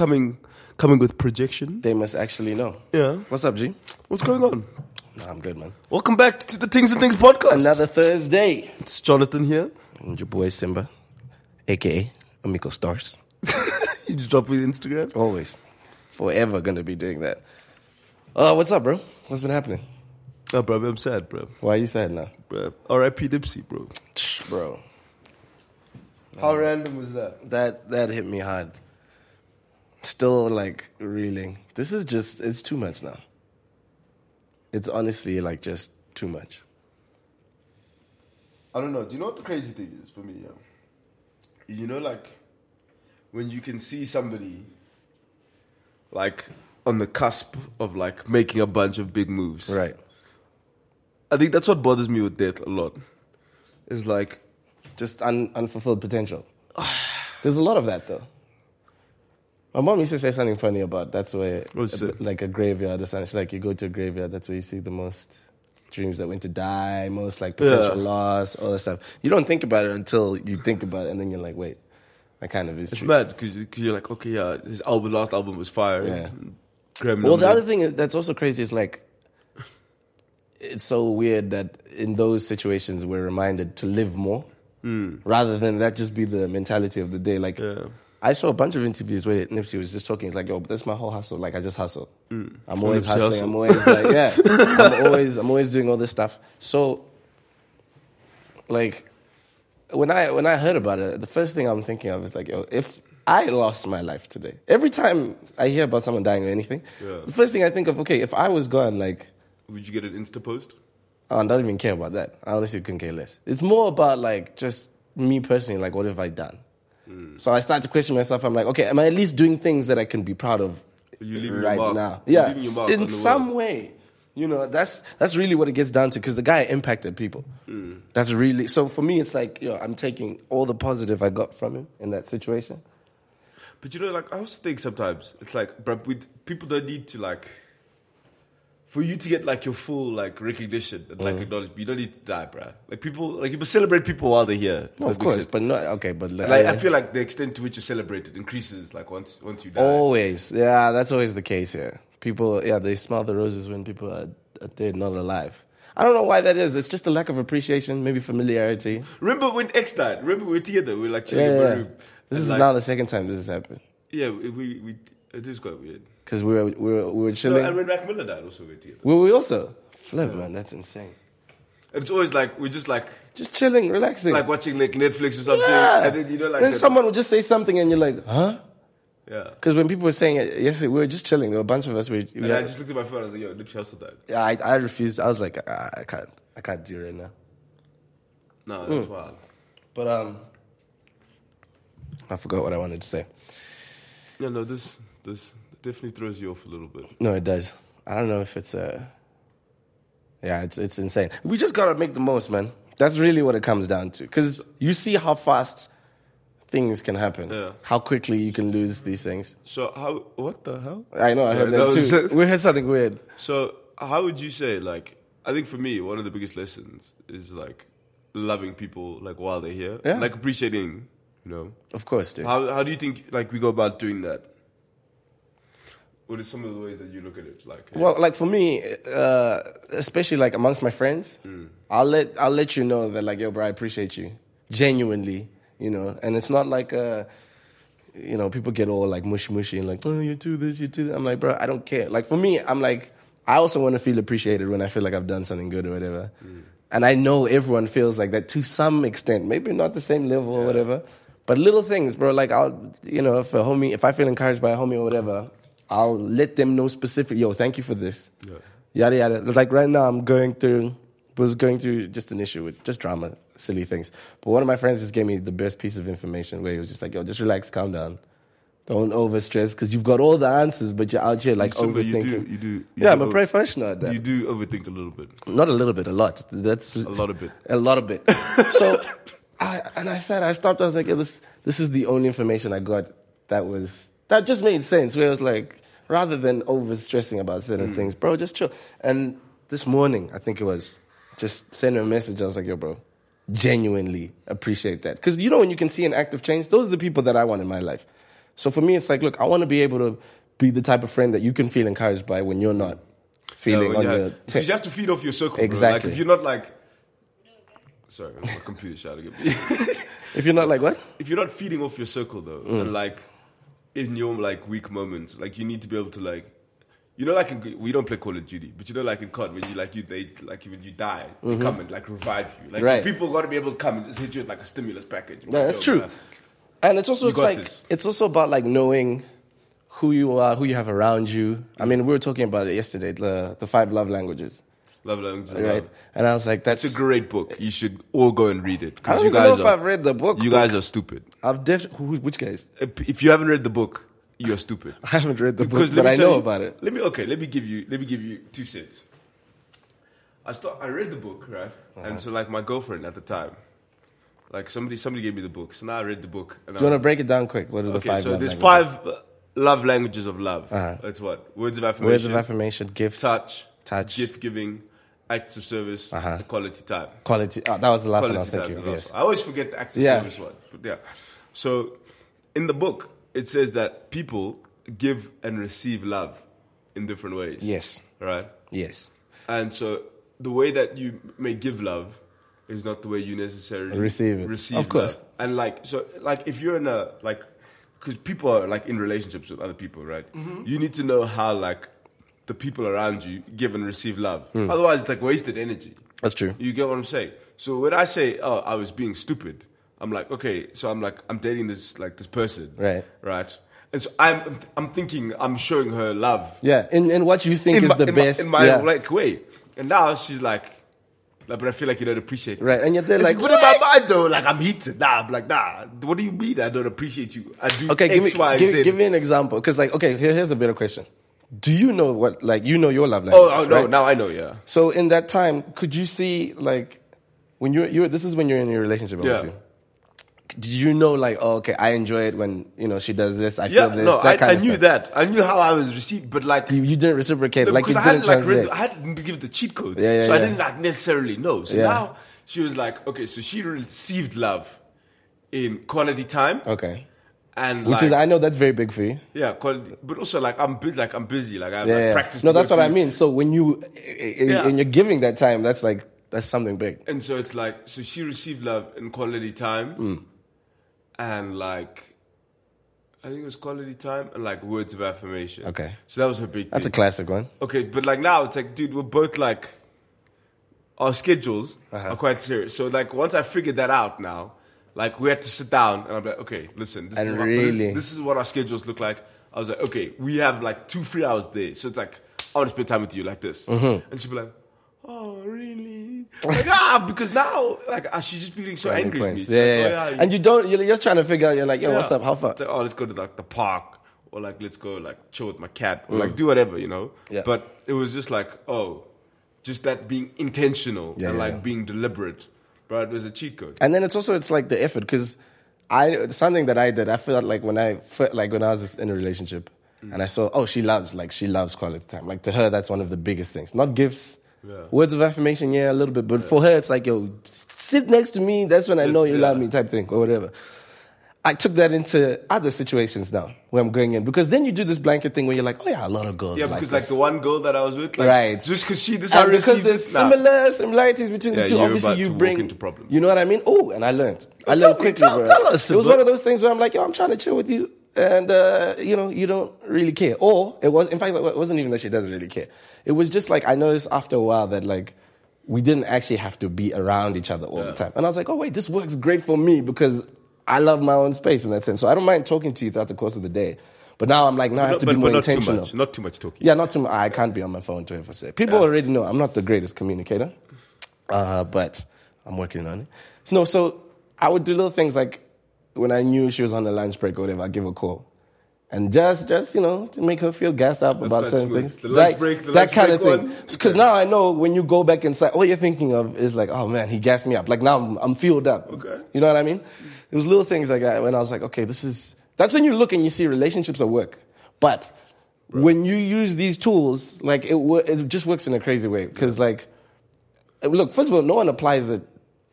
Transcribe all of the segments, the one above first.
coming coming with projection. They must actually know. Yeah. What's up, G? What's going on? Nah, I'm good, man. Welcome back to the Things and Things podcast. Another Thursday. It's Jonathan here. And your boy Simba, aka Amico Stars. you just drop me Instagram. Always. Forever gonna be doing that. Uh, what's up, bro? What's been happening? Oh, bro, I'm sad, bro. Why are you sad now? bro. R.I.P. Nipsey, bro. Bro. How random was that? That that hit me hard. Still like reeling. This is just it's too much now. It's honestly like just too much. I don't know. Do you know what the crazy thing is for me? Yeah? You know, like when you can see somebody like on the cusp of like making a bunch of big moves. Right. I think that's what bothers me with death a lot. Is like Just un- unfulfilled potential. There's a lot of that though. My mom used to say something funny about that's where What's a like a graveyard or something. She's like you go to a graveyard, that's where you see the most dreams that went to die, most like potential Yeah. loss, all that stuff. You don't think about it until you think about it, and then you're like, wait, that kind of is it's true. mad because you're like, okay, yeah, his album, last album was fire. Yeah. Well, the other thing is that's also crazy is like it's so weird that in those situations we're reminded to live more hmm. rather than that just be the mentality of the day. Like Yeah. I saw a bunch of interviews where Nipsey was just talking. He's like, "Yo, that's my whole hustle. Like I just hustle. Mm. I'm always Nipsey hustling. hustle. I'm always like, yeah. I'm always I'm always doing all this stuff. So, like, when I when I heard about it, the first thing I'm thinking of is like, yo, if I lost my life today, every time I hear about someone dying or anything, Yeah. the first thing I think of, okay, if I was gone, like, Would you get an Insta post? oh, I don't even care about that. I honestly couldn't care less. It's more about like just me personally, like, what have I done? So I start to question myself. I'm like, okay, am I at least doing things that I can be proud of You leaving your right now? You're Yeah, leaving your mark in some way. You know, that's that's really what it gets down to because the guy impacted people. Mm. That's really so for me. It's like, yo, I'm taking all the positive I got from him in that situation. But you know, like I also think sometimes it's like, bruh, with people don't need to like for you to get like your full like recognition and Mm. like acknowledgement. You don't need to die, bruh. Like people, like people celebrate people while they're here. No, of course, but not okay, but like, like I- feel like the extent to which you celebrate it increases like once once you die. Always. Yeah, that's always the case here. People, yeah, they smell the roses when people are, are dead, not alive. I don't know why that is. It's just a lack of appreciation, maybe familiarity. Remember when X died? Remember we were together. We were like chilling Yeah, in my room. This And, is like, now the second time this has happened. Yeah, we we, we it is quite weird. Because we were, we were, we were No, chilling. and when Mac Miller died, also we were together. were we also? Flip, man, that's insane. It's always like we're just like Just chilling, relaxing. like watching like Netflix or something, yeah. and then you know like then someone would just say something and you're like, huh? yeah. Because when people were saying it yesterday, we were just chilling. There were a bunch of us. We, we And I had- just looked at my phone. I was like, "Yo, Nipsey Hussle died." yeah, I, I refused. I was like, I, I can't, I can't do it right now. No, that's Hmm. wild. But um, I forgot what I wanted to say. Yeah, no, this this definitely throws you off a little bit. No, it does. I don't know if it's uh Yeah, it's it's insane. We just gotta make the most, man. That's really what it comes down to. Because you see how fast things can happen. Yeah. How quickly you can lose these things. So how? What the hell? I know. I heard that that too. we heard something weird. So how would you say like? I think for me, one of the biggest lessons is like loving people like while they're here, Yeah. like appreciating. You know, Of course, dude. how how do you think like we go about doing that? What are some of the ways that you look at it? Like, Well, like for me, uh, especially like amongst my friends, I'll let I'll let you know that like, yo, bro, I appreciate you genuinely, you know. And it's not like uh, you know, people get all like mushy mushy and like, oh, you do this, you do that. I'm like, bro, I don't care. Like for me, I'm like, I also want to feel appreciated when I feel like I've done something good or whatever. And I know everyone feels like that to some extent, maybe not the same level or whatever. But little things, bro. Like I'll, you know, if a homie, if I feel encouraged by a homie or whatever, I'll let them know specific. Yo, thank you for this. Yeah. Yada yada. Like right now, I'm going through, was going through just an issue with just drama, silly things. But one of my friends just gave me the best piece of information where he was just like, yo, just relax, calm down. Don't overstress because you've got all the answers, but you're out here like you overthinking. do, you do, you yeah, do I'm a over- professional at that. You do overthink a little bit. Not a little bit, a lot. That's A lot of it. a lot of it. so, I and I said I stopped. I was like, "Yo, this this is the only information I got that was that just made sense. Where I was like, rather than over stressing about certain things, bro, just chill. And this morning, I think it was, just send him a message. I was like, yo, bro, genuinely appreciate that because you know when you can see an act of change, those are the people that I want in my life. So for me, it's like, look, I want to be able to be the type of friend that you can feel encouraged by when you're not feeling Yeah, on you your because you have to feed off your circle. Exactly. Like if you're not like, sorry, my computer shouting at me. If you're not like what? if you're not feeding off your circle though, Mm. and like in your like weak moments, like you need to be able to like, you know, like in, we don't play Call of Duty, but you know, like in COD, when you like you they like when you die, they come and like revive you. Like Mm-hmm. Right. people got to be able to come and just hit you with like a stimulus package. Yeah, that's true. man. And it's also You like this. it's also about like knowing who you are, who you have around you. I mean, we were talking about it yesterday, the the five love languages, Love language, right? And I was like, that's It's a great book. You should all go and read it I because don't you even guys know if are I've read the book. you guys are stupid. I've def- who, which guys? If you haven't read the book, you're stupid. I haven't read the Because book, let but me I tell know you- about it. Let me okay. Let me give you. Let me give you two cents. I start. I read the book right, Uh-huh. and so like my girlfriend at the time, like somebody somebody gave me the book. So now I read the book. And Do you I, want to break it down quick? What are the okay, five? so love there's languages? five uh, love languages of love. Uh-huh. That's what words of affirmation, words of affirmation, gifts, touch, touch, gift giving, acts of service, Uh-huh. quality time. quality. Oh, that was the last one I was thinking time Yes. I always forget the acts of Yeah. service one. But yeah. So in the book, it says that people give and receive love in different ways. Yes. Right? Yes. And so the way that you may give love is not the way you necessarily Receive it. Receive Of course. love. And like so like if you're in a like because people are like in relationships with other people, right? Mm-hmm. You need to know how like the people around you give and receive love. Hmm. Otherwise, it's like wasted energy. That's true. You get what I'm saying? So when I say, "Oh, I was being stupid," I'm like, okay. So I'm like, I'm dating this like this person, Right. Right. And so I'm I'm thinking I'm showing her love Yeah, and, in what you think in is my, the in best. my, in my yeah. like way. And now she's like, like, but I feel like you don't appreciate it. Right, and yet they're It's like, what about my though, like I'm heated. Nah, I'm like, nah. What do you mean I don't appreciate you? I do Okay, give me X, Y, give, give me an example. Because like, okay, here, here's a better question. Do you know what like you know your love Oh, oh language? oh no, right? now I know. Yeah. So in that time, could you see like when you're you this is when you're in your relationship, Yeah. Did you know like oh, okay, I enjoy it when you know she does this, I Yeah, feel this, no, that I, kind I of knew stuff. that. I knew how I was received, but like, You, you didn't reciprocate, no, like you I didn't hadn't like read. I hadn't been given the cheat codes, Yeah, yeah, so I didn't like necessarily know. So now she was like, okay, so she received love in quality time, okay, and which like, is I know that's very big for you. yeah, quality, but also like I'm busy, like I'm busy, like I Yeah, like, yeah. practice. No, that's what I mean. So when you Yeah. and you're giving that time, that's like that's something big. And so it's like, so she received love in quality time, Mm. and like, I think it was quality time and like words of affirmation. Okay. so that was her big. That's a classic one. Okay, but like now it's like, dude, we're both like, our schedules Uh-huh. are quite serious. So like, once I figured that out now, like we had to sit down and I'm like, okay, listen, this, And is, what, this, this is what our schedules look like. I was like, okay, we have like two free hours there, so it's like I want to spend time with you like this, Mm-hmm. and she'd be like, oh really? Like ah, because now like ah, she's just feeling so angry. At me. points. Yeah, like, yeah, oh, yeah. And you don't. You're just trying to figure out. You're like, yo, what's up? How far? Like, oh, let's go to like the park, or like let's go like chill with my cat, or like do whatever, you know. Mm. Yeah. But it was just like, oh, just that being intentional Yeah, and yeah, like yeah. being deliberate, but it was a cheat code. And then it's also it's like the effort because I something that I did. I felt like when I fe- like when I was in a relationship Mm. and I saw oh she loves like she loves quality time. Like to her that's one of the biggest things. Not gifts, Yeah. words of affirmation, yeah, a little bit, but for her it's like yo sit next to me. That's when I know you yeah. love me type thing or whatever. I took that into other situations now where I'm going in because then you do this blanket thing where you're like, oh yeah, a lot of girls. Yeah, like because like this. the one girl that I was with, like, Right. just because she this I and because there's nah. similar similarities between Yeah, the two, obviously you bring into problems. You know what I mean? Oh, and I learned. I tell learned me, quickly. tell- tell us, It was one of those things where I'm like, yo, I'm trying to chill with you, and uh, you know, you don't really care. Or it was, in fact, it wasn't even that she doesn't really care. It was just like I noticed after a while that like we didn't actually have to be around each other all the time, and I was like, oh wait, this works great for me because I love my own space in that sense. So I don't mind talking to you throughout the course of the day. But now I'm like, now I have to but, be more but too intentional. much, not too much talking. Yeah, not too much. I can't be on my phone 24 7. People already know I'm not the greatest communicator, uh, but I'm working on it. No, so I would do little things like when I knew she was on a lunch break or whatever, I'd give a call. And just, just you know, to make her feel gassed up about certain smooth. things. The like, break- the that kind of thing. Because now I know when you go back inside, all you're thinking of is like, oh man, he gassed me up. Like now I'm, I'm fueled up. Okay. You know what I mean? It was little things like that when I was like, okay, this is, that's when you look and you see relationships at work. But when you use these tools, like it, it just works in a crazy way. Because like, look, first of all, no one applies it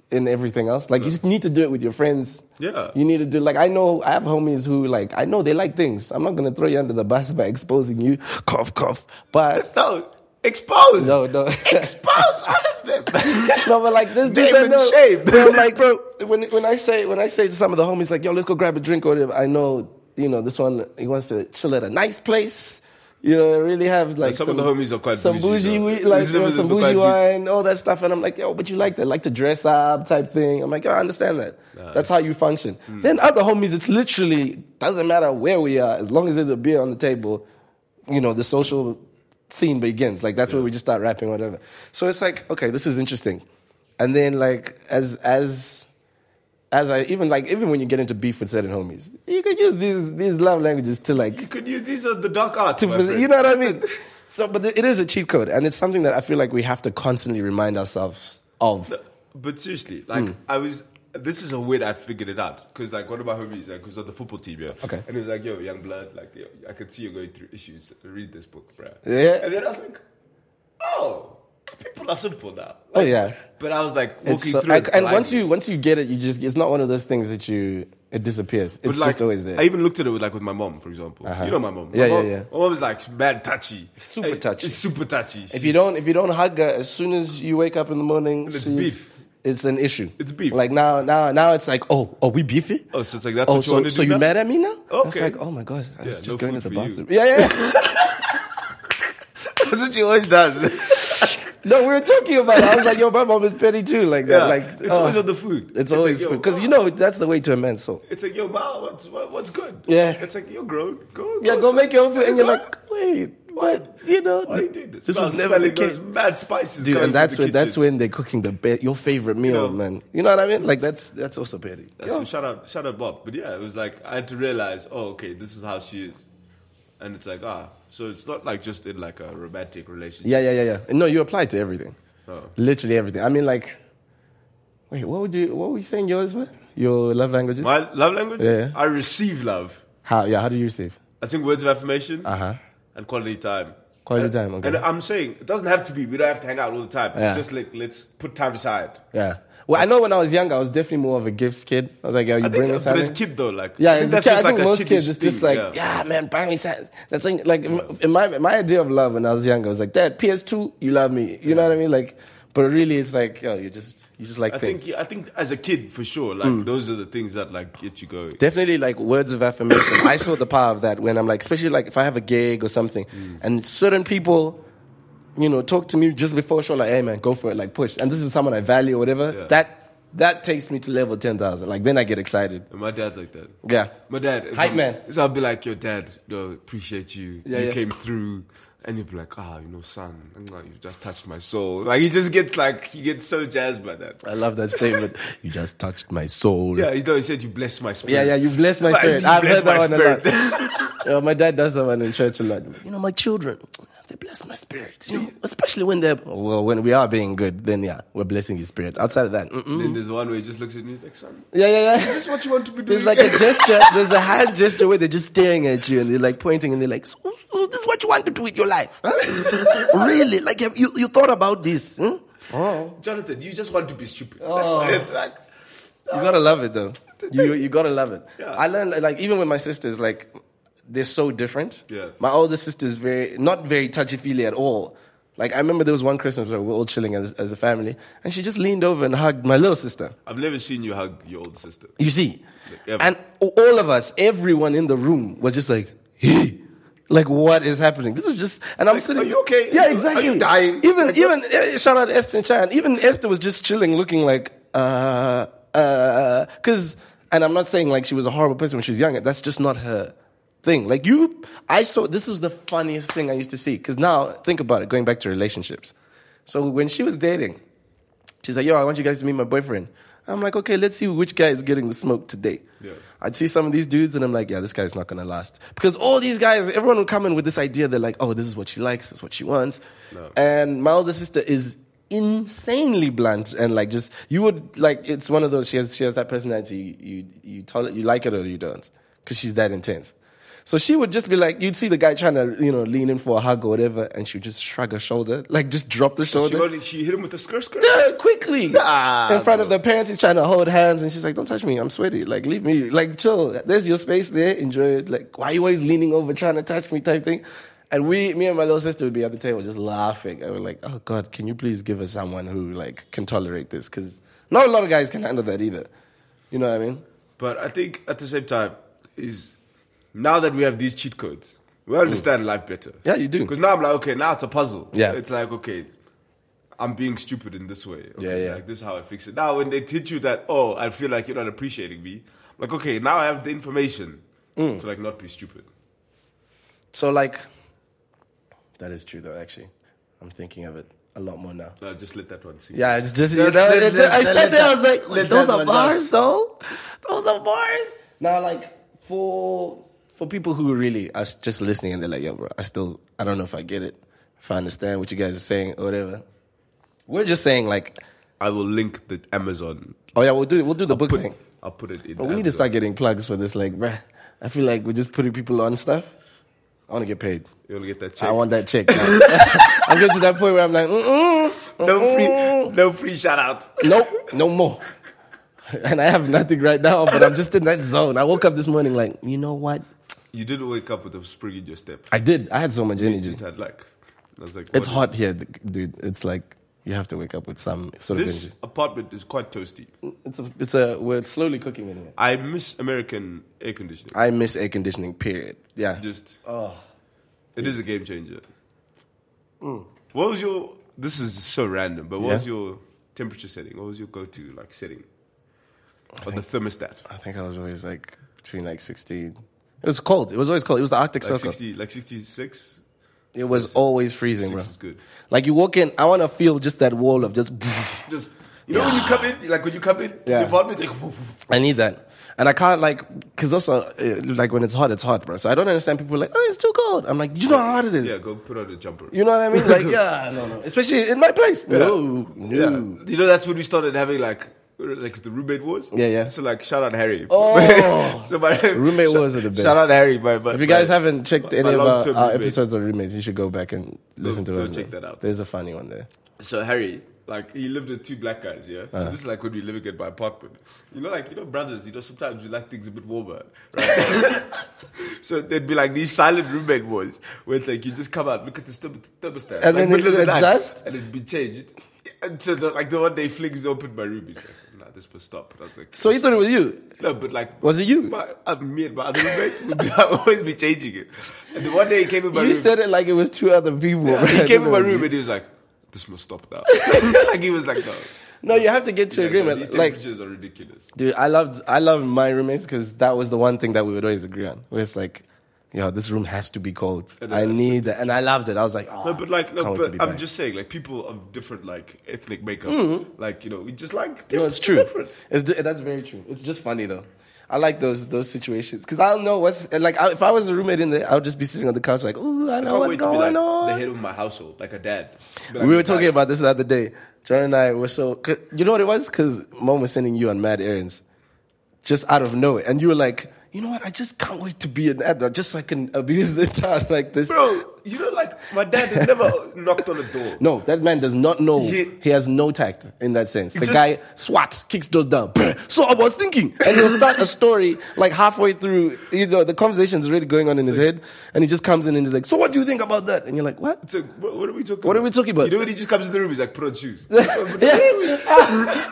in everything else. Like you just need to do it with your friends. Yeah. You need to do like I know I have homies who like I know they like things. I'm not gonna throw you under the bus by exposing you. Cough, cough. But No, expose. No, no. expose all of them. no, but like this dude Name know- shame. Bro, I'm like, bro, when when I say when I say to some of the homies like, yo, let's go grab a drink or whatever, I know, you know, this one he wants to chill at a nice place. You know, really have like some of the homies are quite some bougie, bougie, like Some you know, some bougie wine, all that stuff, and I'm like, yo, but you like that, like to dress up type thing. I'm like, yo, I understand that. That's how you function. Hmm. Then other homies, it's literally doesn't matter where we are, as long as there's a beer on the table, you know, the social scene begins. Like that's where we just start rapping, whatever. So it's like, okay, this is interesting. And then like as as as I even like even when you get into beef with certain homies, you could use these these love languages to like you could use these are the dark arts. to, you know what I mean? So, but it is a cheat code, and it's something that I feel like we have to constantly remind ourselves of. But seriously, like Hmm. I was. This is a way that I figured it out because like one of my homies like was on the football team, yeah. Okay. And he was like, "Yo, young blood, like yo, I could see you going through issues. Read this book, bro." Yeah. And then I was like, "Oh, people are simple now." Oh, yeah. But I was like walking so, through, and, it and once you once you get it, you just it's not one of those things that you it disappears. It's like, just always there. I even looked at it with like with my mom, for example. Uh-huh. You know my mom. My Yeah, yeah, mom, yeah. My mom is like mad touchy, Super touchy. It's super touchy. if you don't if you don't hug her as soon as you wake up in the morning, It's beef. It's an issue. It's beef. Like now, now, now it's like, oh, oh, we beefy. Oh, so it's like that's oh, what you so, want to so do you now? mad at me now? Okay. It's like, oh my god, I Yeah, was just no going to the for you. bathroom. Yeah, yeah. yeah. That's what she always does. no, we were talking about. it. I was like, yo, my mom is petty too. Like that. yeah, Like it's oh, always uh, on the food. It's, like, always yo, because you know that's the way to a amend. So It's like, yo, ma, what's what, what's good? Yeah. It's like you're grown. Go, yeah, go son. make your own food, and you're like, wait, what? You know, Why are you doing this? This was never the case. those Mad spices, Dude, and that's when that's when they're cooking the be- your favorite meal, know. man. You know what I mean? Like that's that's also petty. That's Yo. shout out, shout out, Bob. But yeah, it was like I had to realize, oh, okay, this is how she is, and it's like ah, so it's not like just in like a romantic relationship. Yeah, yeah, yeah, yeah. No, you apply to everything. Oh. Literally everything. I mean, like, wait, what would you? What were you saying yours were? Your love languages? My love language. Yeah. I receive love. how? Yeah, how do you receive? I think words of affirmation Uh huh. and quality time. Quality And- time, okay. And I'm saying it doesn't have to be. We don't have to hang out all the time. Yeah. Just like let's put time aside. Yeah. Well, I know when I was younger, I was definitely more of a gifts kid. I was like, yo, you I bring think, us but something. as kid though, like Yeah, I think that's a kid- just I think a most kids, it's just like, yeah, man, buy me something. That's like, like in- in my my idea of love when I was younger, I was like, Dad, PS2, you love me. You know what I mean? Like, but really, it's like, yo, you just you just like I things. think I think as a kid for sure, like Mm. those are the things that like get you going. Definitely like words of affirmation. I saw the power of that when I'm like, especially like if I have a gig or something, Mm. and certain people, you know, talk to me just before show, like, hey man, go for it, like push. And this is someone I value or whatever. Yeah. That that takes me to level ten thousand. Like then I get excited. And my dad's like that. Yeah. My dad, Hype man. So I'll be like, Your dad, yo, appreciate you. Yeah, you yeah. came through." And he'll be like, "Ah, you know, son, like, you just touched my soul." Like he just gets like he gets so jazzed by that. I love that statement. you just touched my soul. Yeah, you know, he said you blessed my spirit. Yeah, yeah, you blessed my spirit. I've blessed heard that one a lot. spirit. Yeah, my dad does that one in church a lot. You know, my children, they bless my spirit. You know, especially when they're well, when we are being good, then yeah, we're blessing his spirit. Outside of that, mm-mm. Then there's one where he just looks at me, he's like, "Son, yeah, yeah, yeah. is this what you want to be doing?" There's like a gesture. There's a hand gesture where they're just staring at you and they're like pointing and they're like, so, so "This is what you want to do with your life, huh? really? Like have you you thought about this? Huh? Oh, Jonathan, you just want to be stupid. That's Oh. what like. you gotta love it though. You you gotta love it. Yeah. I learned like even with my sisters, like they're so different. Yeah. My older sister is very not very touchy feely at all. Like I remember there was one Christmas where we were all chilling as, as a family, and she just leaned over and hugged my little sister. I've never seen you hug your older sister. You see, Ever. and all of us, everyone in the room was just like, hey. Like what is happening? This is just, and I'm Like, sitting. are you okay? Yeah, exactly. are you dying? Even, Like, even eh, shout out Esther and Chan. Even Esther was just chilling, looking like, uh, uh, because, and I'm not saying like she was a horrible person when she was younger. That's just not her thing. Like you, I saw this was the funniest thing I used to see. Because now think about it, going back to relationships. So when she was dating, she's like, "Yo, I want you guys to meet my boyfriend." I'm like, "Okay, let's see which guy is getting the smoke today." Yeah. I'd see some of these dudes, and I'm like, "Yeah, this guy's not gonna last," because all these guys, everyone would come in with this idea. They're like, "Oh, this is what she likes. This is what she wants," No. and my older sister is insanely blunt and like just you would like it's one of those she has she has that personality you you, you tell it you like it or you don't because she's that intense So she would just be like, you'd see the guy trying to, you know, lean in for a hug or whatever, and she would just shrug her shoulder, like just drop the She, shoulder. only, she hit him with a skirt skirt. Yeah, quickly Nah, in front of the parents. He's trying to hold hands, and she's like, "Don't touch me, I'm sweaty. Like, leave me. Like, chill. There's your space there. Enjoy it. Like, why are you always leaning over trying to touch me?" Type thing. And we, me and my little sister, would be at the table just laughing. And we're like, "Oh God, can you please give us someone who like can tolerate this? Because not a lot of guys can handle that either. You know what I mean? But I think at the same time, is now that we have these cheat codes, we understand life better. Yeah, you do. Because now I'm like, okay, now it's a puzzle. Yeah. It's like, okay, I'm being stupid in this way. Okay, Yeah, yeah. Like this is how I fix it. Now when they teach you that, oh, I feel like you're not appreciating me. Like, okay, now I have the information Mm. to like not be stupid. So like, that is true though. Actually, I'm thinking of it a lot more now. Uh, just let that one see. Yeah, it's just, Just you know, let- it let- just- I let- said let that, I was like, let those are bars dust. though. Those are bars. Now, like, for for people who really are just listening and they're like, yo, bro, I still, I don't know if I get it, if I understand what you guys are saying or whatever. We're just saying, like, I will link the Amazon. oh yeah, we'll do, we'll do the book Put, thing. I'll put it in. But we need to start getting plugs for this, like, bruh. I feel like we're just putting people on stuff. I want to get paid. You want to get that check? I want that check. I'm getting to that point where I'm like, mm-mm, no free, no free shout out. Nope, no more. And I have nothing right now, but I'm just in that zone. I woke up this morning like, you know what? You didn't wake up with a spring in your step. I did. I had so much You energy. just had like, I was like, It's hot here, dude. It's like you have to wake up with some sort of This energy. apartment is quite toasty. It's a, it's a. We're slowly cooking in here. I miss American air conditioning. I miss air conditioning. Period. Yeah. Just, Oh. it is a game changer. What was your? This is so random, but what was your temperature setting? What was your go-to like setting? Or the thermostat? I think I was always like between like 16. It was cold. It was always cold. It was the Arctic Like Circle. sixty, like sixty-six. It was always freezing, bro. Is good. Like you walk in, I want to feel just that wall of just. Just you know when you come in, like when you come in to Yeah. the apartment, it's like, I need that. And I can't like, cause also, uh, like when it's hot, it's hot, bro. So I don't understand people like, oh, it's too cold. I'm like, you know how hot it is. yeah, go put on a jumper. You know what I mean? Like, yeah, no, no. Especially in my place. No, Yeah. You know, that's when we started having like like the roommate wars. Yeah, yeah. So like, shout out Harry. Oh. so my, Roommate shout- wars are the best. Shout out Harry. but, my, If you guys my- haven't checked any of our, our episodes of roommates, you should go back and listen Go- to go them. check that out. There's a funny one there. So Harry, like he lived with two black guys, yeah. Uh-huh. So this is like when we living in my apartment. You know, like you know, brothers. You know, sometimes we like things a bit warmer, right? so there'd be like these silent roommate wars where it's like you just come out, look at the therm- thermostat, And like, then it adjust? and it'd be changed. And so the, like the one day flings open my room, he's like, "Nah, this must stop." And I was like, So you thought it was you? no, but like, Was it you? My, uh, me and my other roommate would always be changing it. And the one day he came in my You room. said it like it was two other people. Yeah, he came in my room you. and he was like, "This must stop now." like he was like, "No." No, you have to get to Like, agreement. These Like, temperatures are ridiculous. Dude, I loved I loved my roommates because that was the one thing that we would always agree on. Where it's like, yo, this room has to be cold. I need that, and I loved it. I was like, oh, No, but like, no, can't wait to but I'm back. just saying, like, people of different like ethnic makeup, mm-hmm. like you know, we just like No, it's true. different. It's that's very true. It's just funny though. I like those those situations because I don't know what's like I, if I was a roommate in there, I would just be sitting on the couch like, oh, I I know can't what's wait to be going like on. the head of my household, like a dad. Like, we were "Guys, talking about this the other day. John and I were so. You know what it was? Because mom was sending you on mad errands, just out of nowhere, and you were like, you know what? I just can't wait to be an adult, just so I can abuse the child like this. bro. You know, like my dad has never knocked on a door. No, that man does not know. He- He, has no tact in that sense. The Just- guy swats, kicks doors down. So I was thinking, and he'll start a story like halfway through. You know, the conversation's already going on in his head, and he just comes in and he's like, "So what do you think about that?" And you're like, "What?" So what, what are we talking? What about? are we talking about? You know when he just comes in the room, he's like, "Put on shoes."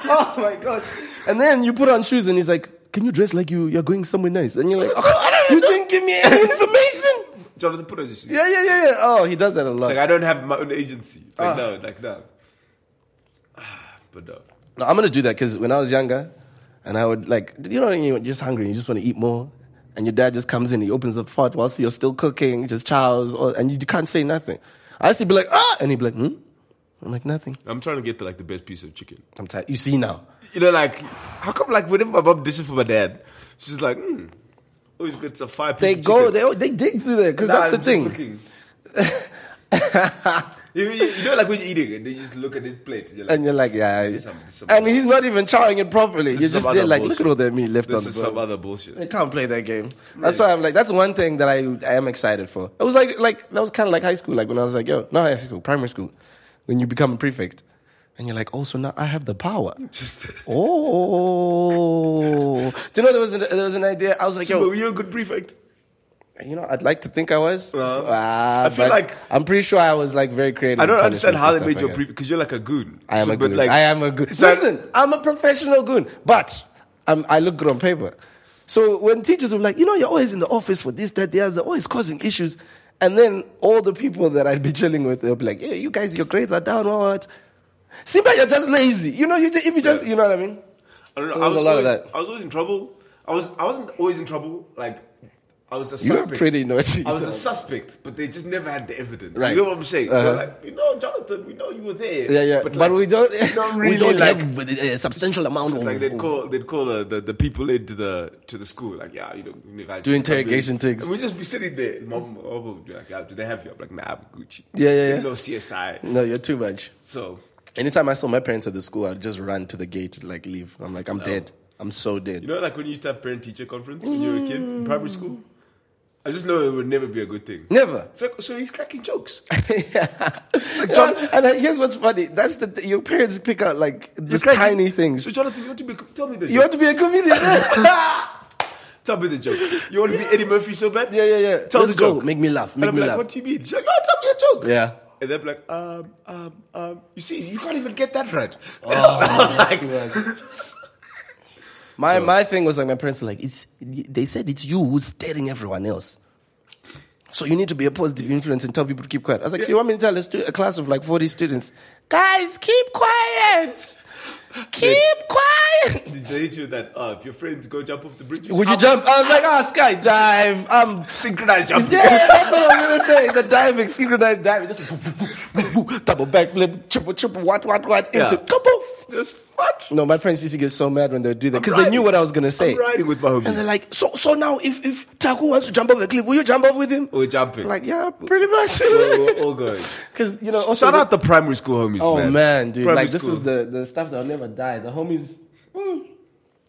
Oh my gosh! And then you put on shoes, and he's like, "Can you dress like you you're going somewhere nice?" And you're like, oh, "You didn't give me any information." Jonathan, put on your shoes. Yeah, yeah, yeah, yeah. Oh, he does that a lot. It's like I don't have my own agency. It's like Ah. no, like no. Ah, but no. No, I'm gonna do that because when I was younger, and I would like, you know, you're just hungry, and you just want to eat more, and your dad just comes in, he opens the pot whilst you're still cooking, just chows, or, and you can't say nothing. I used to be like, ah, and he'd be like, hmm. I'm like nothing. I'm trying to get to like the best piece of chicken. I'm tired. You see now. You know, like how come like whenever my mom dishes for my dad, she's like, hmm, always good to piece They go, chicken." they they dig through there because Nah, that's the I'm thing. You, you, you know, like when you're eating and they just look at his plate. You're like, And you're like, yeah. This is some- this some and he's not even chowing it properly. This You're just there like, look at all that meat left this on is some other bullshit. I can't play that game. That's why I'm like, that's one thing that I I am excited for. It was like like that was kind of like high school, like when I was like, yo, not high school, primary school, when you become a prefect, and you're like, oh, so now I have the power. Just, Oh, do you know there was an, there was an idea? I was like, so, yo, you're a good prefect. you know, I'd like to think I was. Uh, Ah, I feel like- I'm pretty sure I was like very creative. I don't understand how they made you a prefect because you're like a goon. I am So, a goon. like- I am a goon. So- Listen, I'm a professional goon, but I'm, I look good on paper. So when teachers were like, you know, you're always in the office for this, that, the other, always causing issues. And then all the people that I'd be chilling with, they'll be like, yeah, you guys, your grades are down, what? Simba, you're just lazy. You know, you just, if you just, you know what I mean? I don't know. I was was a lot of that. I was always in trouble. I was. I wasn't always in trouble. Like I was a You were pretty naughty. I was a suspect, but they just never had the evidence. Right. You know what I'm saying? Uh-huh. Like, you know, Jonathan, we know you were there. Yeah, yeah. But, like, we don't, don't we don't like. have a substantial amount of. like they'd call they'd call the, the, the people into the to the school like yeah you know you guys Do just come in. interrogation things. and we just be sitting there and mom, mom like yeah do they have you I'm like nah I'm Gucci Yeah, yeah, yeah. no CSI no, you're too much. so Anytime I saw my parents at the school, I'd just run to the gate like leave. I'm like, I'm dead. I'm so dead. you know like when you used to have parent teacher conference when you were a kid in primary school I just know it would never be a good thing Never. so, so he's cracking jokes John, and uh, here's what's funny. That's the th- your parents pick out like cracking- tiny things. so Jonathan you want to be tell me the You joke want to be a comedian? tell me the joke you want to be Eddie Murphy so bad yeah, yeah, yeah. tell Let's the go. joke Make me laugh. and Make I'm me like laugh. what do you mean she's like no tell me a joke Yeah. And they're like, um, um, um, you see, you can't even get that right. My my thing was like my parents were like, it's. They said it's you who's scaring everyone else. So you need to be a positive influence and tell people to keep quiet. I was like, so you want me to tell a, stu- a class of like 40 students, guys, keep quiet, keep quiet. Did they hit you that, uh, if your friends go jump off the bridge, Would you jump? I was like, ah, oh, skydive. Um, synchronized jumping? yeah, that's what I was gonna say. The diving, synchronized diving, just double backflip, triple, triple, what, what, what, into Yeah. kaboof. Just what? No, my friends used to get so mad when they would do that because they knew what I was gonna say. I'm riding with my homies. And they're like, so, so now if if Taku wants to jump off a cliff, will you jump off with him? We're jumping. Like, yeah, pretty much. we're, we're all going. Because you know, also Shout out the primary school homies, Oh man. man, dude! Primary like this school. is the the stuff that'll never die. The homies. mm.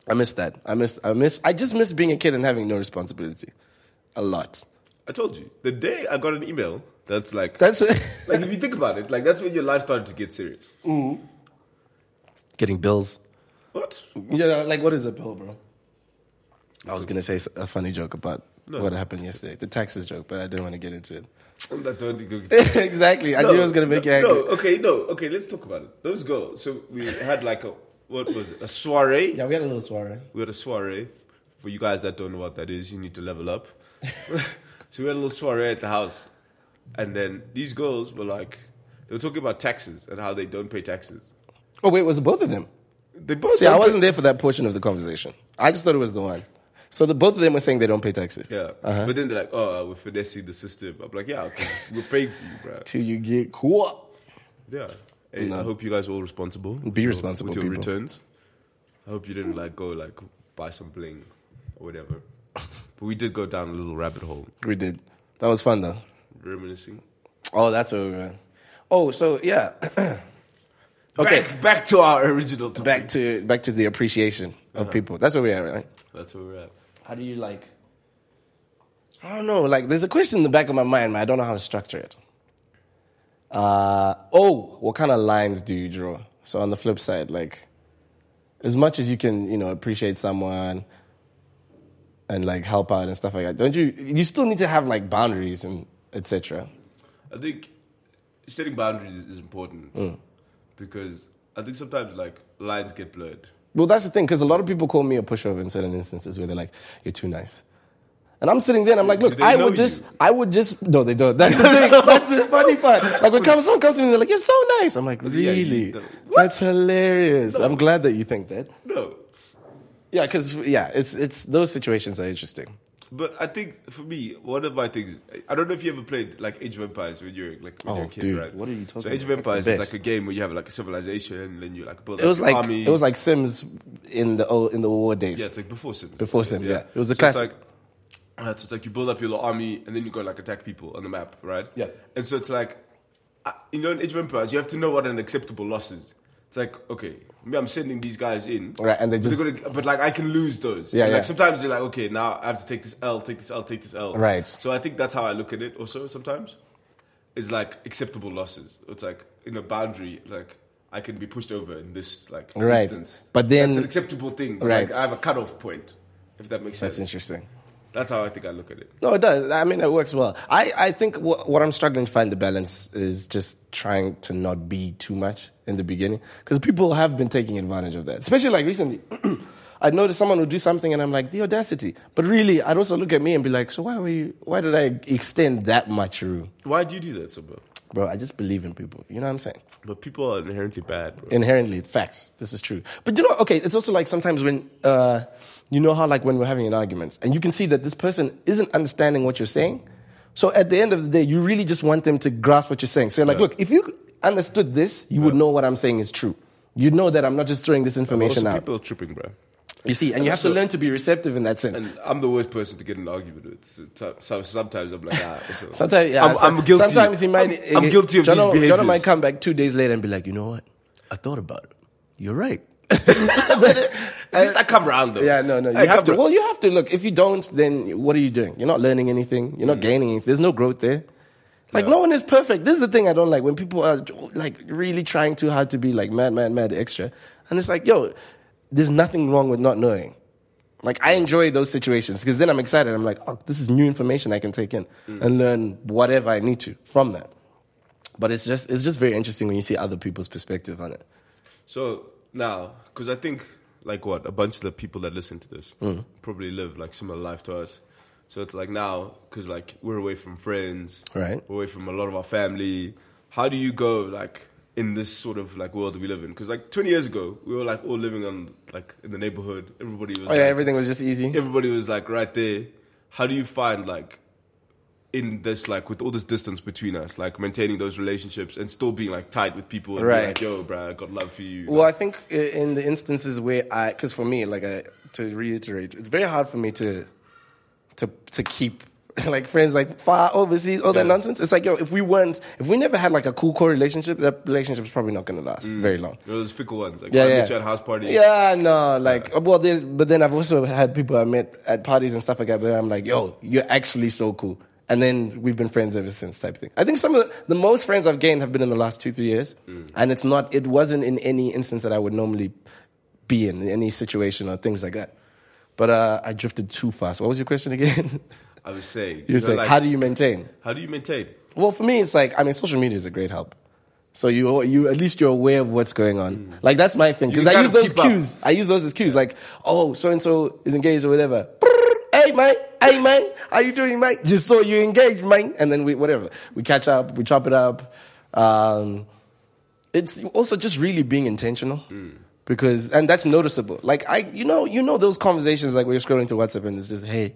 I miss that. I miss. I miss. I just miss being a kid and having no responsibility. A lot. I told you. The day I got an email, that's like, That's like if you think about it, like that's when your life started to get serious. Getting bills. What? You know, like what is a bill, bro? I was gonna say a funny joke about what happened yesterday, the taxes joke, but I didn't want to get into That don't think- it. exactly. I knew it was gonna make you angry. No, okay, no, okay. Let's talk about it. Those girls. So we had like a what was it? A soiree. Yeah, we had a little soiree. We had a soiree. For you guys that don't know what that is, you need to level up. so we had a little soiree at the house, and then these girls were like, they were talking about taxes and how they don't pay taxes. Oh wait, was it both of them? They both. See, I wasn't there for that portion of the conversation. I just thought it was the one. So the both of them were saying they don't pay taxes. Yeah, Uh-huh. but then they're like, "Oh, uh, we're finessing the system." I'm like, "Yeah, okay, we're paying for you, bro." Till you get caught. Yeah. Hey, I hope you guys are all responsible. Be your- responsible, with your people. returns. I hope you didn't like go like buy some bling or whatever. but we did go down a little rabbit hole, We did. That was fun though. reminiscing. Oh, that's were. Oh, so yeah. okay. Back, back to our original topic. Back to back to the appreciation of people. That's where we are, right? That's where we're at. How do you like? I don't know. Like, there's a question in the back of my mind, but I don't know how to structure it. Uh, oh, what kind of lines do you draw? So on the flip side, like, as much as you can, you know, appreciate someone and like help out and stuff like that, don't you? You still need to have like boundaries and etc. I think setting boundaries is important Mm. Because I think sometimes like lines get blurred. Well, that's the thing, because a lot of people call me a pushover in certain instances where they're like, "You're too nice," and I'm sitting there and I'm like, "Look, I would just. I would just, no, they don't. That's the thing. that's the funny part. Like when comes, someone comes to me, and they're like, "You're so nice." I'm like, Yeah, you- "Really? the- That's hilarious." I'm glad that you think that. No, Yeah, because yeah, it's it's those situations are interesting. But I think for me, one of my things, I don't know if you ever played like Age of Empires when you're like when Oh, you're a kid, dude, right? what are you talking So Age of Empires is like a game where you have like a civilization and then you like build It was like army. it was like Sims in the old, in the war days. yeah, it's like before Sims. Before Sims, yeah. It was a So it's classic. Like, uh, so it's like you build up your little army and then you go like attack people on the map, right? Yeah. And so it's like I- you know, in age of empires, you have to know what an acceptable loss is. It's like, okay, me, I'm sending these guys in, Right, and they but, they're just- gonna, but like I can lose those. Yeah, And, yeah. Like sometimes you're like, okay, now I have to take this L, take this L, take this L. Right. So I think that's how I look at it. Also, sometimes, is like acceptable losses. It's like in a boundary, like I can be pushed over in this like Right. instance. But then- that's an acceptable thing. Right. Like I have a cutoff point, if that makes sense. That's interesting. That's how I think I look at it. No, it does. I mean, it works well. I, I think what, what I'm struggling to find the balance is just trying to not be too much in the beginning. Because people have been taking advantage of that. Especially like recently. I'd notice someone would do something and I'm like, the audacity. But really, I'd also look at me and be like, so why were you, why did I extend that much, room? Why do you do that, so bro? I just believe in people. You know what I'm saying? But people are inherently bad, bro. Inherently, facts. This is true. But you know, okay, it's also like sometimes when, uh, you know how like when we're having an argument and you can see that this person isn't understanding what you're saying. So at the end of the day, you really just want them to grasp what you're saying. So you're like, Yeah. look, if you understood this, you would know what I'm saying is true. You'd know that I'm not just throwing this information out. people are tripping, bro. You see, and you have to learn to be receptive in that sense. And I'm the worst person to get in an argument with. So, so- so sometimes I'm like, ah. also- Sometimes, yeah, I'm, so- I'm guilty. Sometimes he might. I'm, I'm guilty of Jono, these behaviors. Jono might come back two days later and be like, you know what? I thought about it. You're right. At least I come around though. Yeah, no, no. You I have to. Well, you have to look. If you don't, then what are you doing? You're not learning anything. You're not gaining anything. There's no growth there. Like Yeah. no one is perfect. This is the thing I don't like when people are like really trying too hard to be like mad, mad, mad extra, and it's like, yo, there's nothing wrong with not knowing. Like I enjoy those situations because then I'm excited. I'm like, oh, this is new information I can take in and learn whatever I need to from that. But it's just it's just very interesting when you see other people's perspective on it. So now, because I think like what a bunch of the people that listen to this Mm. probably live like similar life to us. So it's like now, because like we're away from friends, Right. We're away from a lot of our family. How do you go like in this sort of like world that we live in? Because like 20 years ago, we were like all living on like in the neighborhood. Everybody was Oh yeah, like, everything was just easy. everybody was like right there. How do you find like in this like with all this distance between us, like maintaining those relationships and still being like tight with people and Right. like, yo, bro, I got love for you. Well, I think in the instances where I, because for me, like I, to reiterate, it's very hard for me to, to to keep like friends like far overseas, all that nonsense. It's like yo, if we weren't, if we never had like a cool core relationship, that relationship's probably not going to last very long. Those fickle ones. Like, Yeah, yeah. met you at house party. Yeah, no, like well, there's, but then I've also had people I met at parties and stuff like that. Where I'm like, yo, you're actually so cool, and then we've been friends ever since, type thing. I think some of the, the most friends I've gained have been in the last two, three years, and it's not, it wasn't in any instance that I would normally be in, in any situation or things like that. But uh, I drifted too fast. What was your question again? I was saying. you know, said, like, how do you maintain? how do you maintain? Well, for me, it's like I mean, social media is a great help. So you you at least you're aware of what's going on. Like that's my thing because Mm. I use those keep up. cues. I use those as cues. Like oh, so and so is engaged or whatever. Hey man, hey man, how you doing, mate? Just saw you engaged, man. And then we whatever we catch up, we chop it up. Um, it's also just really being intentional. Mm. Because and that's noticeable. Like I, you know, you know those conversations like we're scrolling through WhatsApp and it's just hey,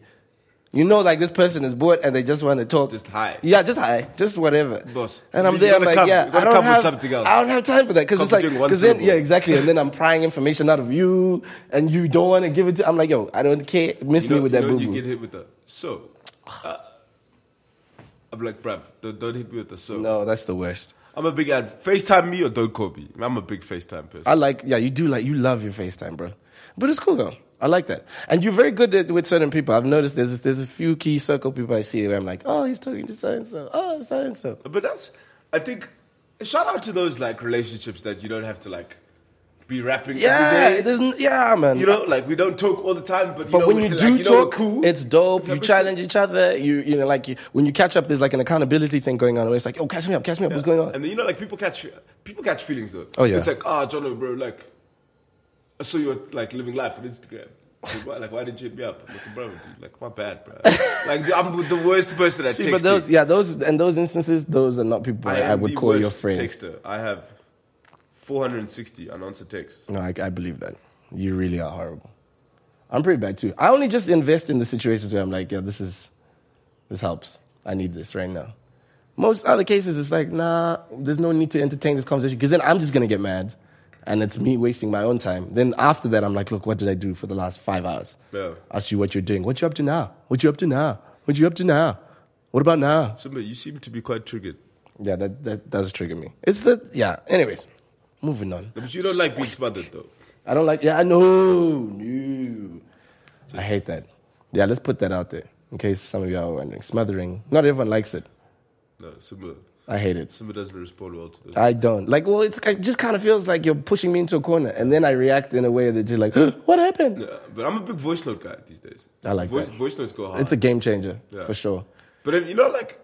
you know, like this person is bored and they just want to talk. Just hi. Yeah, just hi, just whatever. Boss, And I'm there. I'm like, come. yeah, I don't have. something else. I don't have time for that because it's like, one because then, yeah, exactly. And then I'm prying information out of you, and you don't want to give it to. I'm like, yo, I don't care. Miss You know, me with that you, know, boo you get hit with the so. Uh, I'm like, bruv, don't, don't hit me with the so. No, that's the worst. I'm a big ad. FaceTime me or don't call me. I'm a big FaceTime person. I like, yeah, you do like, you love your FaceTime, bro. But it's cool though. I like that. And you're very good at, with certain people. I've noticed there's there's a few key circle people I see where I'm like, oh, he's talking to so and so. Oh, so and so. But that's, I think, shout out to those like relationships that you don't have to like be rapping Yeah, every it isn't. Yeah, man. You know, like we don't talk all the time, but you But know, when you do like, you talk, cool. it's dope. You challenge each other. You you know, like you, when you catch up, there's like an accountability thing going on. Where it's like, oh, catch me up, catch me up. What's going on? And then you know, like people catch people catch feelings though. Oh, yeah. It's like, ah, Jono, bro, like I saw you were like living life on Instagram. Like, why, like, why didn't you hit me up? I'm like, bro, dude, like, my bad, bro. like, I'm the worst person at See, texting. but those, yeah, those and those instances, those are not people I, I would call your friends. Texter. I have 460 unanswered texts. No, I, I believe that. You really are horrible. I'm pretty bad too. I only just invest in the situations where I'm like, yeah, this is, this helps. I need this right now. Most other cases, it's like, nah, there's no need to entertain this conversation because then I'm just gonna get mad, and it's me wasting my own time. Then after that, I'm like, look, what did I do for the last five hours? Yeah. Ask you what you're doing. What you up to now? What you up to now? What you up to now? What about now? Simba, you seem to be quite triggered. Yeah, that that does trigger me. It's the yeah. Anyways, moving on. But you don't like being smothered though. I don't like. Yeah, I know. No. I hate that. Yeah, let's put that out there in case some of y'all are wondering. Smothering. Not everyone likes it. No, Simba. I hate it. Simba doesn't respond well to this. I don't like. Well, it's it just kind of feels like you're pushing me into a corner, and then I react in a way that you're like, "What happened?" Yeah, but I'm a big voice note guy these days. I like voice, that. Voice notes go hard. It's a game changer Yeah. for sure. But then you know, like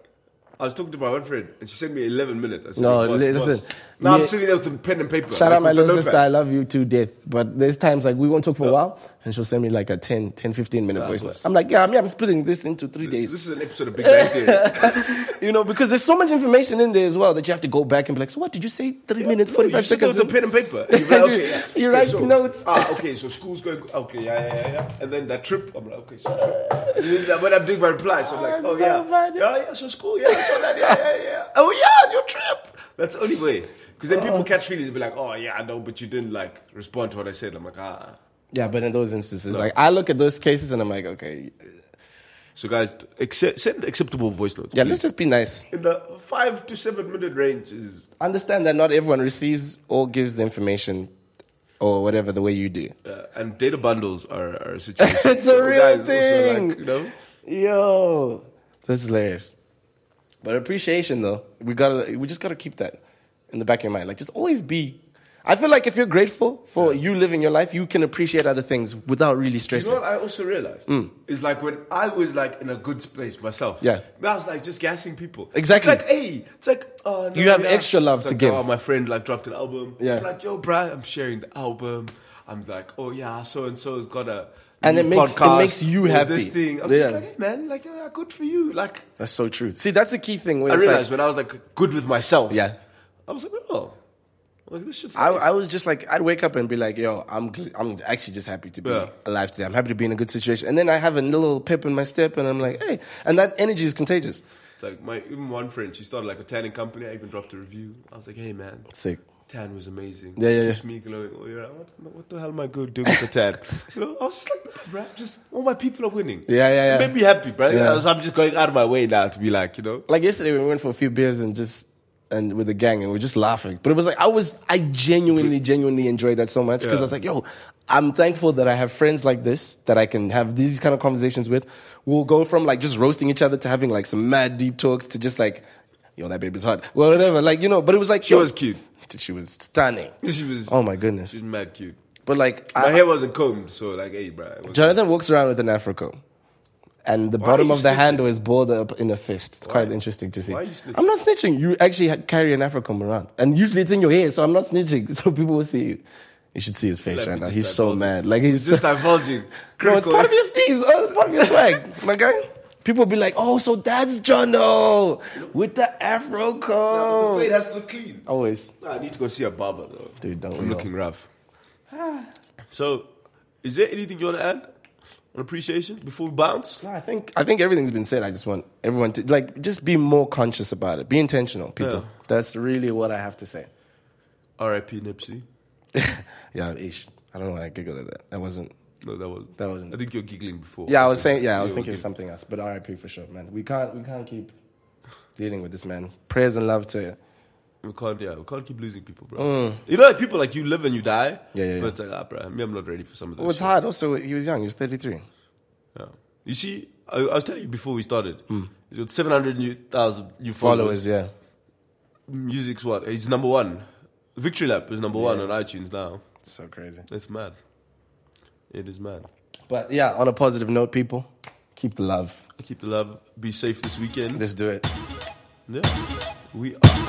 I was talking to my one friend, and she sent me 11 minutes. I said, No, "Boss, li- boss." Now I'm sitting there with a pen and paper. Shout like, out my little sister. I love you to death. But there's times like we won't talk for a while, and she'll send me like a 10, 10 15 minute voice note. I'm like, yeah, I mean, I'm splitting this into three This, days. this is an episode of Big Bang Theory. you know, because there's so much information in there as well that you have to go back and be like, so what did you say? Three minutes, No, 45 you sit there seconds. with a pen and paper. You're like, okay, yeah. You write so- notes. Ah, okay, so school's going. Okay, yeah, yeah, yeah, yeah. And then that trip, I'm like, okay, so trip. So then when I'm doing my reply, so I'm like, Oh, yeah, yeah, yeah. So school, yeah, so that, yeah, yeah, yeah. Oh yeah, your trip. That's the only way. Because then people catch feelings and be like, oh yeah, I know, but you didn't like respond to what I said. I'm like, ah. Yeah, but in those instances, like I look at those cases and I'm like, okay, So guys, accept, send acceptable voice notes. yeah, please. let's just be nice. in the five to seven minute range is Understand that not everyone receives or gives the information or whatever the way you do. uh, and data bundles are, are a situation. It's a real thing. like, you know, Yo, that's hilarious. But appreciation, though, we gotta, we just gotta keep that in the back of your mind. Like, just always be. I feel like if you're grateful for you living your life, you can appreciate other things without really You stressing. know what I also realized is like when I was like in a good space myself. Mm. Yeah. I was like just gassing people. Exactly. It's like, hey, it's like, oh, no, You have yeah. extra love It's to like, give. Oh, my friend like dropped an album. Yeah. I'm like, yo, bruh, I'm sharing the album. I'm like, oh yeah, so and so has got a. And it makes- it makes you happy. This thing. I'm Yeah. just like, hey man, like yeah, good for you. Like That's so true. See, that's the key thing. I it's like- realized when I was like good with myself. Yeah. I was like, oh, like this shit's I, nice. I was just like, I'd wake up and be like, yo, I'm, I'm actually just happy to be Yeah. alive today. I'm happy to be in a good situation. And then I have a little pep in my step and I'm like, hey, and that energy is contagious. It's like my even one friend, she started like a tanning company. I even dropped a review. I was like, hey man, Sick. tan was amazing. Yeah, yeah, Keeps me glowing. Oh yeah, what, what the hell am I good doing with the tan? you know, I was just like, bro, just all my people are winning. Yeah, yeah, yeah. It made me happy, bro. Yeah. So I'm just going out of my way now to be like, you know, Like yesterday, we went for a few beers and just, and with the gang and we are just laughing. But it was like, I was, I genuinely, genuinely enjoyed that so much because Yeah. I was like, yo, I'm thankful that I have friends like this that I can have these kind of conversations with. We'll go from like just roasting each other to having like some mad deep talks to just like, yo, that baby's hot. Well, whatever. Like, you know, but it was like, she yo, was cute. She was stunning. She was. Oh my goodness. She's mad cute. But like, My I, hair wasn't combed, so like, hey, bro. Jonathan walks around with an Afro comb. And the Why bottom of the snitching? handle is balled up in a fist. It's quite interesting to see. Why are you? I'm not snitching. You actually carry an Afro comb around. And usually it's in your hair, so I'm not snitching. So people will see you. You should see his face Like, right now. He's so mad. Like he's Just divulging. No, it's part of your steez. Oh, it's part of your swag. My guy. People be like, oh, so that's Jono with the Afro The fade has to look clean. Always. Nah, I need to go see a barber though. Dude, don't I'm looking rough. so, is there anything you want to add on appreciation before we bounce? No, I think I think everything's been said. I just want everyone to like just be more conscious about it. Be intentional, people. Yeah. That's really what I have to say. R.I.P. Nipsey. yeah, ish. I don't know why I giggled at that. That wasn't. No, that wasn't. That wasn't- I think you're giggling before. Yeah, I was So, saying. Yeah, I was thinking of something else. But RIP for sure, man. We can't. We can't keep dealing with this man. Prayers and love to. We can't. Yeah, we can't keep losing people, bro. You know, like people like you live and you die. Mm. Yeah, yeah, yeah. But it's like, ah, bro, me, I'm not ready for some of this. Well, it's shit. hard. Also, he was young. He was thirty three. Yeah. You see, I, I was telling you before we started. He's got 700 new thousand new followers. Followers, yeah. Music's what? He's number one. Victory Lap is number one on iTunes now. It's so crazy. It's mad. It is mad. But yeah, on a positive note, people, keep the love. Keep the love. Be safe this weekend. Let's do it. Yeah. We are.